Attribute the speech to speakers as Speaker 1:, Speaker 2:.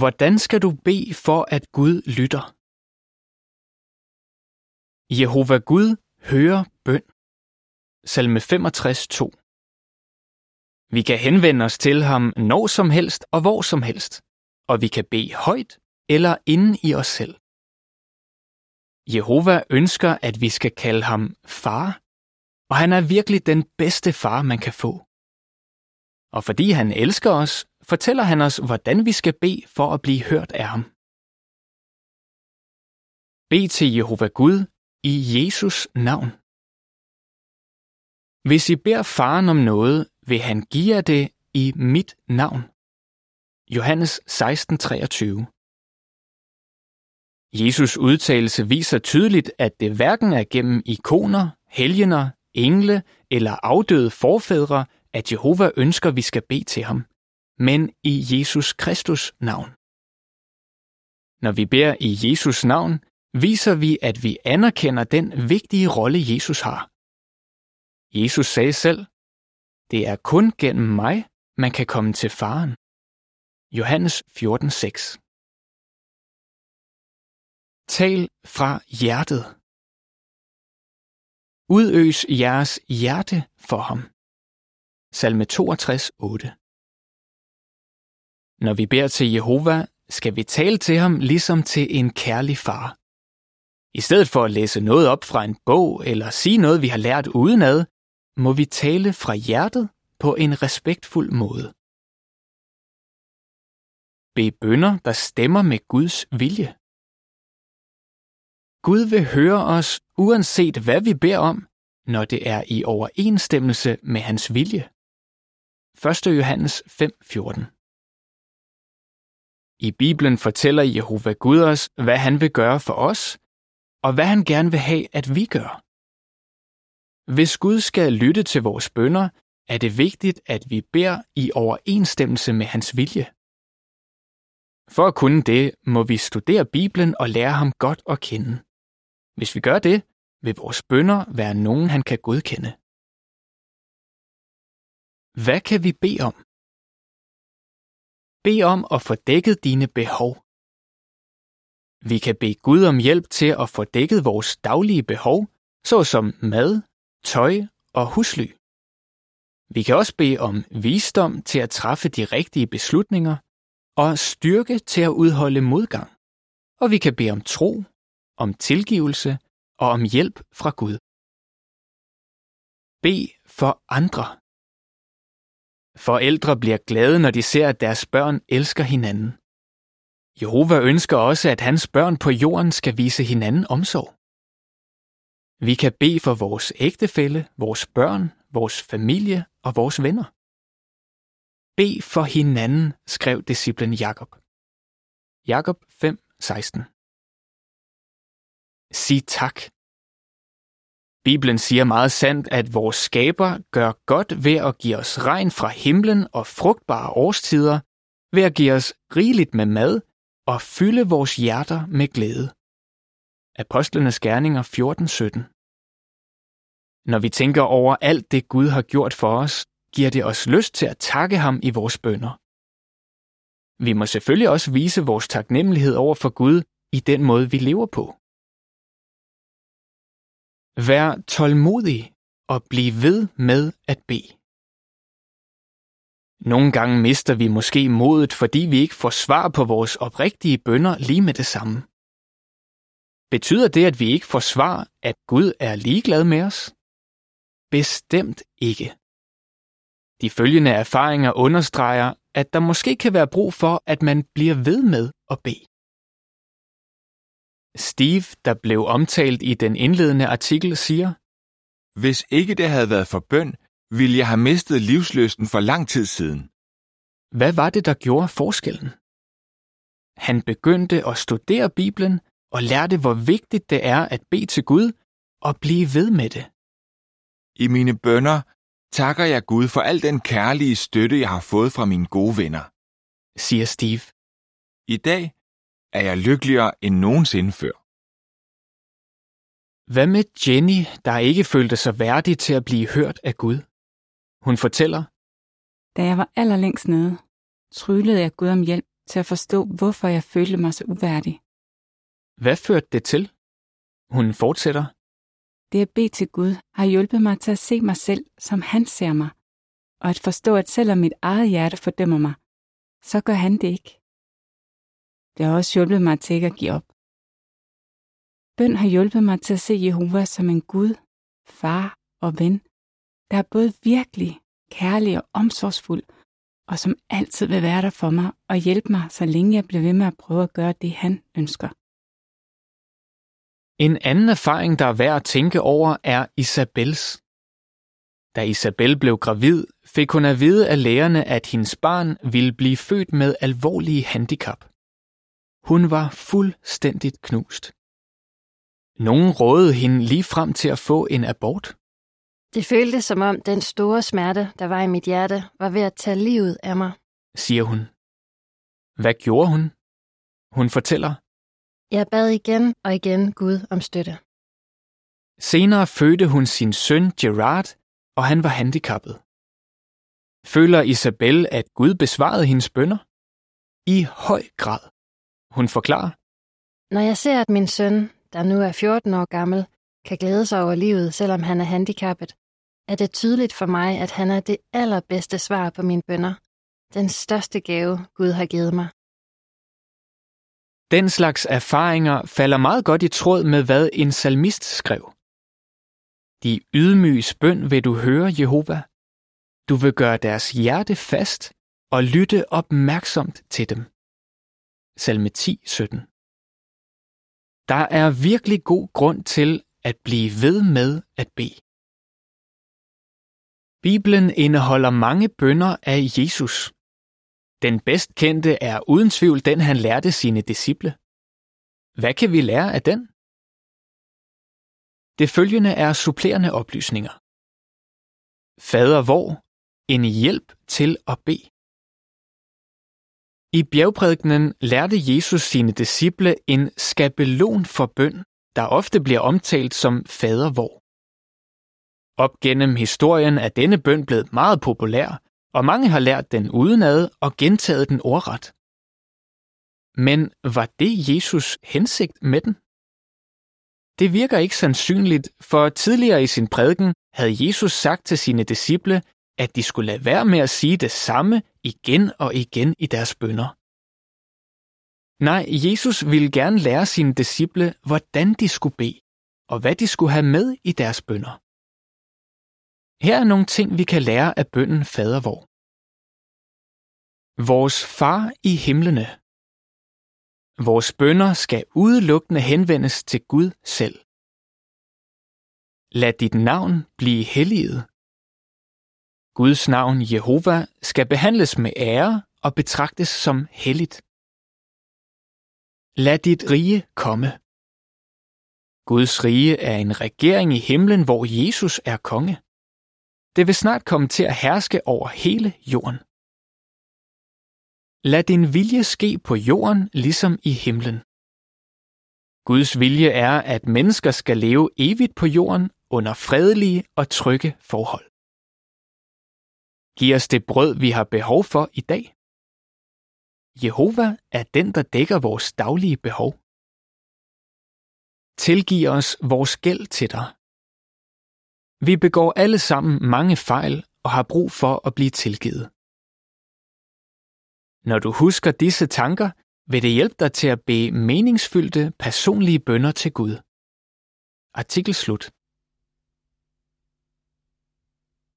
Speaker 1: Hvordan skal du bede for, at Gud lytter? Jehova Gud hører bøn. Salme 65, 2. Vi kan henvende os til ham når som helst og hvor som helst, og vi kan bede højt eller inde i os selv. Jehova ønsker, at vi skal kalde ham far, og han er virkelig den bedste far, man kan få. Og fordi han elsker os, fortæller han os, hvordan vi skal bede for at blive hørt af ham. Bed til Jehova Gud i Jesus navn. Hvis I beder faren om noget, vil han give jer det i mit navn. Johannes 16:23 Jesus udtalelse viser tydeligt, at det hverken er gennem ikoner, helgener, engle eller afdøde forfædre, at Jehova ønsker, vi skal bede til ham, men i Jesus Kristus navn. Når vi beder i Jesus navn, viser vi, at vi anerkender den vigtige rolle, Jesus har. Jesus sagde selv, det er kun gennem mig, man kan komme til faren. Johannes 14:6 Tal fra hjertet. Udøs jeres hjerte for ham. Salme 62, 8. Når vi beder til Jehova, skal vi tale til ham ligesom til en kærlig far. I stedet for at læse noget op fra en bog eller sige noget, vi har lært udenad, må vi tale fra hjertet på en respektfuld måde. Be bønder, der stemmer med Guds vilje. Gud vil høre os, uanset hvad vi beder om, når det er i overensstemmelse med hans vilje. 1. Johannes 5:14 i Bibelen fortæller Jehova Gud os, hvad han vil gøre for os, og hvad han gerne vil have, at vi gør. Hvis Gud skal lytte til vores bønder, er det vigtigt, at vi beder i overensstemmelse med hans vilje. For at kunne det, må vi studere Bibelen og lære ham godt at kende. Hvis vi gør det, vil vores bønder være nogen, han kan godkende. Hvad kan vi bede om? Bed om at få dækket dine behov. Vi kan bede Gud om hjælp til at få dækket vores daglige behov, såsom mad, tøj og husly. Vi kan også bede om visdom til at træffe de rigtige beslutninger og styrke til at udholde modgang. Og vi kan bede om tro, om tilgivelse og om hjælp fra Gud. Bed for andre. Forældre bliver glade, når de ser, at deres børn elsker hinanden. Jehova ønsker også, at hans børn på jorden skal vise hinanden omsorg. Vi kan bede for vores ægtefælle, vores børn, vores familie og vores venner. Bed for hinanden, skrev disciplen Jakob. Jakob 5:16. Sig tak. Bibelen siger meget sandt, at vores skaber gør godt ved at give os regn fra himlen og frugtbare årstider, ved at give os rigeligt med mad og fylde vores hjerter med glæde. Apostlenes Gerninger 14:17 Når vi tænker over alt det Gud har gjort for os, giver det os lyst til at takke ham i vores bønder. Vi må selvfølgelig også vise vores taknemmelighed over for Gud i den måde, vi lever på. Vær tålmodig og bliv ved med at bede. Nogle gange mister vi måske modet, fordi vi ikke får svar på vores oprigtige bønder lige med det samme. Betyder det, at vi ikke får svar, at Gud er ligeglad med os? Bestemt ikke. De følgende erfaringer understreger, at der måske kan være brug for, at man bliver ved med at bede. Steve, der blev omtalt i den indledende artikel, siger,
Speaker 2: Hvis ikke det havde været for bøn, ville jeg have mistet livsløsten for lang tid siden.
Speaker 1: Hvad var det, der gjorde forskellen? Han begyndte at studere Bibelen og lærte, hvor vigtigt det er at bede til Gud og blive ved med det.
Speaker 2: I mine bønder takker jeg Gud for al den kærlige støtte, jeg har fået fra mine gode venner,
Speaker 1: siger Steve.
Speaker 2: I dag er jeg lykkeligere end nogensinde før.
Speaker 1: Hvad med Jenny, der ikke følte sig værdig til at blive hørt af Gud? Hun fortæller,
Speaker 3: Da jeg var allerlængst nede, tryllede jeg Gud om hjælp til at forstå, hvorfor jeg følte mig så uværdig.
Speaker 1: Hvad førte det til? Hun fortsætter.
Speaker 3: Det at bede til Gud har hjulpet mig til at se mig selv, som han ser mig, og at forstå, at selvom mit eget hjerte fordømmer mig, så gør han det ikke. Det har også hjulpet mig til ikke at give op. Bøn har hjulpet mig til at se Jehova som en Gud, far og ven, der er både virkelig, kærlig og omsorgsfuld, og som altid vil være der for mig og hjælpe mig, så længe jeg bliver ved med at prøve at gøre det, han ønsker.
Speaker 1: En anden erfaring, der er værd at tænke over, er Isabels. Da Isabel blev gravid, fik hun at vide af lægerne, at hendes barn ville blive født med alvorlige handicap. Hun var fuldstændigt knust. Nogen rådede hende lige frem til at få en abort.
Speaker 4: Det føltes som om den store smerte, der var i mit hjerte, var ved at tage livet af mig.
Speaker 1: siger hun. Hvad gjorde hun? Hun fortæller.
Speaker 4: Jeg bad igen og igen Gud om støtte.
Speaker 1: Senere fødte hun sin søn Gerard, og han var handicappet. Føler Isabel, at Gud besvarede hendes bønder? I høj grad. Hun forklarer.
Speaker 4: Når jeg ser, at min søn, der nu er 14 år gammel, kan glæde sig over livet, selvom han er handicappet, er det tydeligt for mig, at han er det allerbedste svar på mine bønder. Den største gave, Gud har givet mig.
Speaker 1: Den slags erfaringer falder meget godt i tråd med, hvad en salmist skrev. De ydmyges bøn vil du høre, Jehova. Du vil gøre deres hjerte fast og lytte opmærksomt til dem. Salme 10, 17. Der er virkelig god grund til at blive ved med at bede. Bibelen indeholder mange bønder af Jesus. Den bedst kendte er uden tvivl den, han lærte sine disciple. Hvad kan vi lære af den? Det følgende er supplerende oplysninger. Fader hvor? En hjælp til at bede. I bjergprædikenen lærte Jesus sine disciple en skabelon for bøn, der ofte bliver omtalt som fadervor. Op gennem historien er denne bøn blevet meget populær, og mange har lært den udenad og gentaget den ordret. Men var det Jesus hensigt med den? Det virker ikke sandsynligt, for tidligere i sin prædiken havde Jesus sagt til sine disciple, at de skulle lade være med at sige det samme igen og igen i deres bønder. Nej, Jesus ville gerne lære sine disciple, hvordan de skulle bede, og hvad de skulle have med i deres bønder. Her er nogle ting, vi kan lære af bønnen Fader vor. Vores far i himlene. Vores bønder skal udelukkende henvendes til Gud selv. Lad dit navn blive helliget. Guds navn Jehova skal behandles med ære og betragtes som helligt. Lad dit rige komme. Guds rige er en regering i himlen, hvor Jesus er konge. Det vil snart komme til at herske over hele jorden. Lad din vilje ske på jorden, ligesom i himlen. Guds vilje er, at mennesker skal leve evigt på jorden under fredelige og trygge forhold. Giv os det brød, vi har behov for i dag. Jehova er den, der dækker vores daglige behov. Tilgiv os vores gæld til dig. Vi begår alle sammen mange fejl og har brug for at blive tilgivet. Når du husker disse tanker, vil det hjælpe dig til at bede meningsfyldte personlige bønder til Gud. Artikel slut.